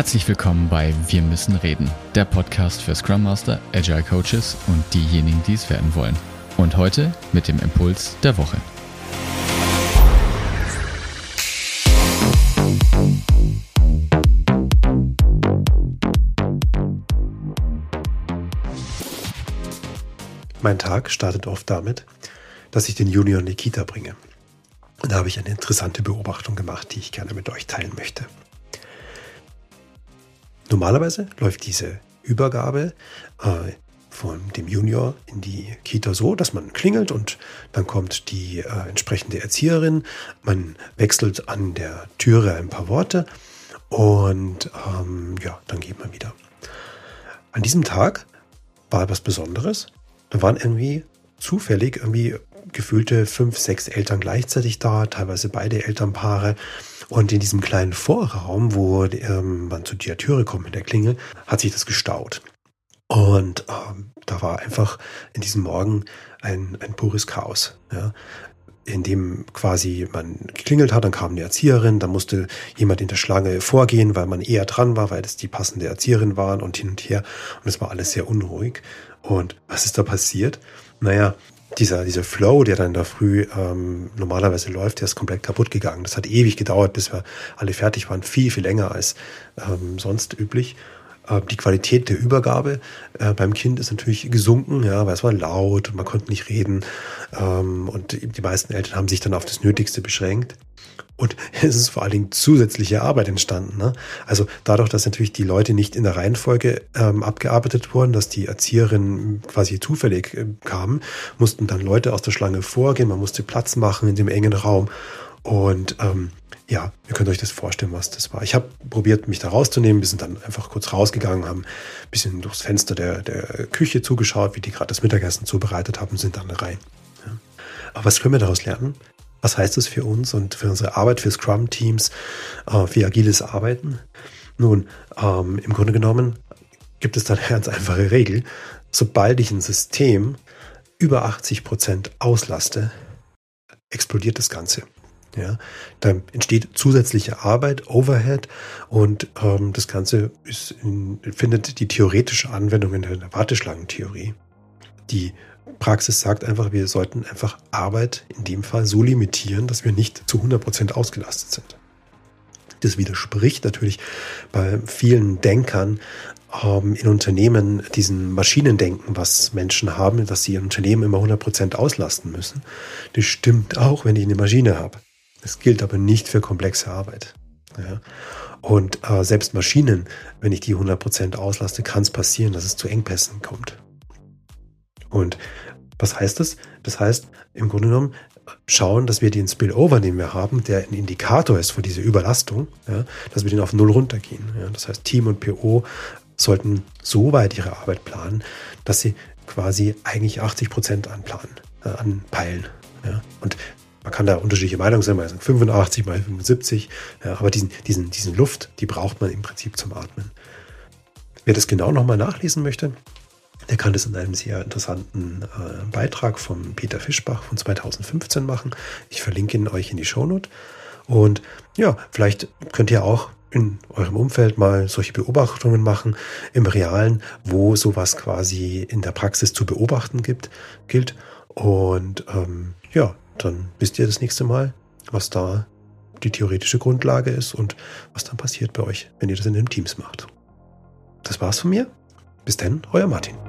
Herzlich willkommen bei Wir müssen reden, der Podcast für Scrum Master, Agile Coaches und diejenigen, die es werden wollen. Und heute mit dem Impuls der Woche. Mein Tag startet oft damit, dass ich den Junior in die Kita bringe. Und da habe ich eine interessante Beobachtung gemacht, die ich gerne mit euch teilen möchte. Normalerweise läuft diese Übergabe äh, von dem Junior in die Kita so, dass man klingelt und dann kommt die äh, entsprechende Erzieherin. Man wechselt an der Türe ein paar Worte und ähm, ja, dann geht man wieder. An diesem Tag war etwas Besonderes. Da waren irgendwie zufällig irgendwie gefühlte fünf, sechs Eltern gleichzeitig da, teilweise beide Elternpaare. Und in diesem kleinen Vorraum, wo ähm, man zu der Türe kommt mit der Klingel, hat sich das gestaut. Und ähm, da war einfach in diesem Morgen ein, ein pures Chaos. Ja in dem quasi man geklingelt hat, dann kam eine Erzieherin, dann musste jemand in der Schlange vorgehen, weil man eher dran war, weil das die passende Erzieherin waren und hin und her. Und es war alles sehr unruhig. Und was ist da passiert? Naja, dieser, dieser Flow, der dann da früh ähm, normalerweise läuft, der ist komplett kaputt gegangen. Das hat ewig gedauert, bis wir alle fertig waren. Viel, viel länger als ähm, sonst üblich. Äh, die Qualität der Übergabe äh, beim Kind ist natürlich gesunken, ja, weil es war laut und man konnte nicht reden. Ähm, und die meisten Eltern haben sich dann auf das Nötigste beschränkt. Und es ist vor allen Dingen zusätzliche Arbeit entstanden. Ne? Also dadurch, dass natürlich die Leute nicht in der Reihenfolge ähm, abgearbeitet wurden, dass die Erzieherinnen quasi zufällig äh, kamen, mussten dann Leute aus der Schlange vorgehen, man musste Platz machen in dem engen Raum. Und ähm, ja, ihr könnt euch das vorstellen, was das war. Ich habe probiert, mich da rauszunehmen. Wir sind dann einfach kurz rausgegangen, haben ein bisschen durchs Fenster der, der Küche zugeschaut, wie die gerade das Mittagessen zubereitet haben, sind dann rein. Ja. Aber was können wir daraus lernen? Was heißt das für uns und für unsere Arbeit, für Scrum-Teams, äh, für agiles Arbeiten? Nun, ähm, im Grunde genommen gibt es da eine ganz einfache Regel. Sobald ich ein System über 80 Prozent auslaste, explodiert das Ganze. Ja, da entsteht zusätzliche Arbeit, Overhead und ähm, das Ganze ist in, findet die theoretische Anwendung in der Warteschlangentheorie. Die Praxis sagt einfach, wir sollten einfach Arbeit in dem Fall so limitieren, dass wir nicht zu 100% ausgelastet sind. Das widerspricht natürlich bei vielen Denkern ähm, in Unternehmen diesen Maschinendenken, was Menschen haben, dass sie ihr Unternehmen immer 100% auslasten müssen. Das stimmt auch, wenn ich eine Maschine habe. Das gilt aber nicht für komplexe Arbeit. Ja. Und äh, selbst Maschinen, wenn ich die 100% auslaste, kann es passieren, dass es zu Engpässen kommt. Und was heißt das? Das heißt, im Grunde genommen, schauen, dass wir den Spillover, den wir haben, der ein Indikator ist für diese Überlastung, ja, dass wir den auf Null runtergehen. Ja. Das heißt, Team und PO sollten so weit ihre Arbeit planen, dass sie quasi eigentlich 80 Prozent anplanen, äh, anpeilen. Ja. Und man kann da unterschiedliche Meinungen sein, mal 85, mal 75, ja, aber diesen, diesen, diesen Luft, die braucht man im Prinzip zum Atmen. Wer das genau nochmal nachlesen möchte, der kann das in einem sehr interessanten äh, Beitrag von Peter Fischbach von 2015 machen. Ich verlinke ihn euch in die Shownote. Und ja, vielleicht könnt ihr auch in eurem Umfeld mal solche Beobachtungen machen im Realen, wo sowas quasi in der Praxis zu beobachten gibt, gilt. Und ähm, ja, dann wisst ihr das nächste Mal, was da die theoretische Grundlage ist und was dann passiert bei euch, wenn ihr das in den Teams macht. Das war's von mir. Bis dann, euer Martin.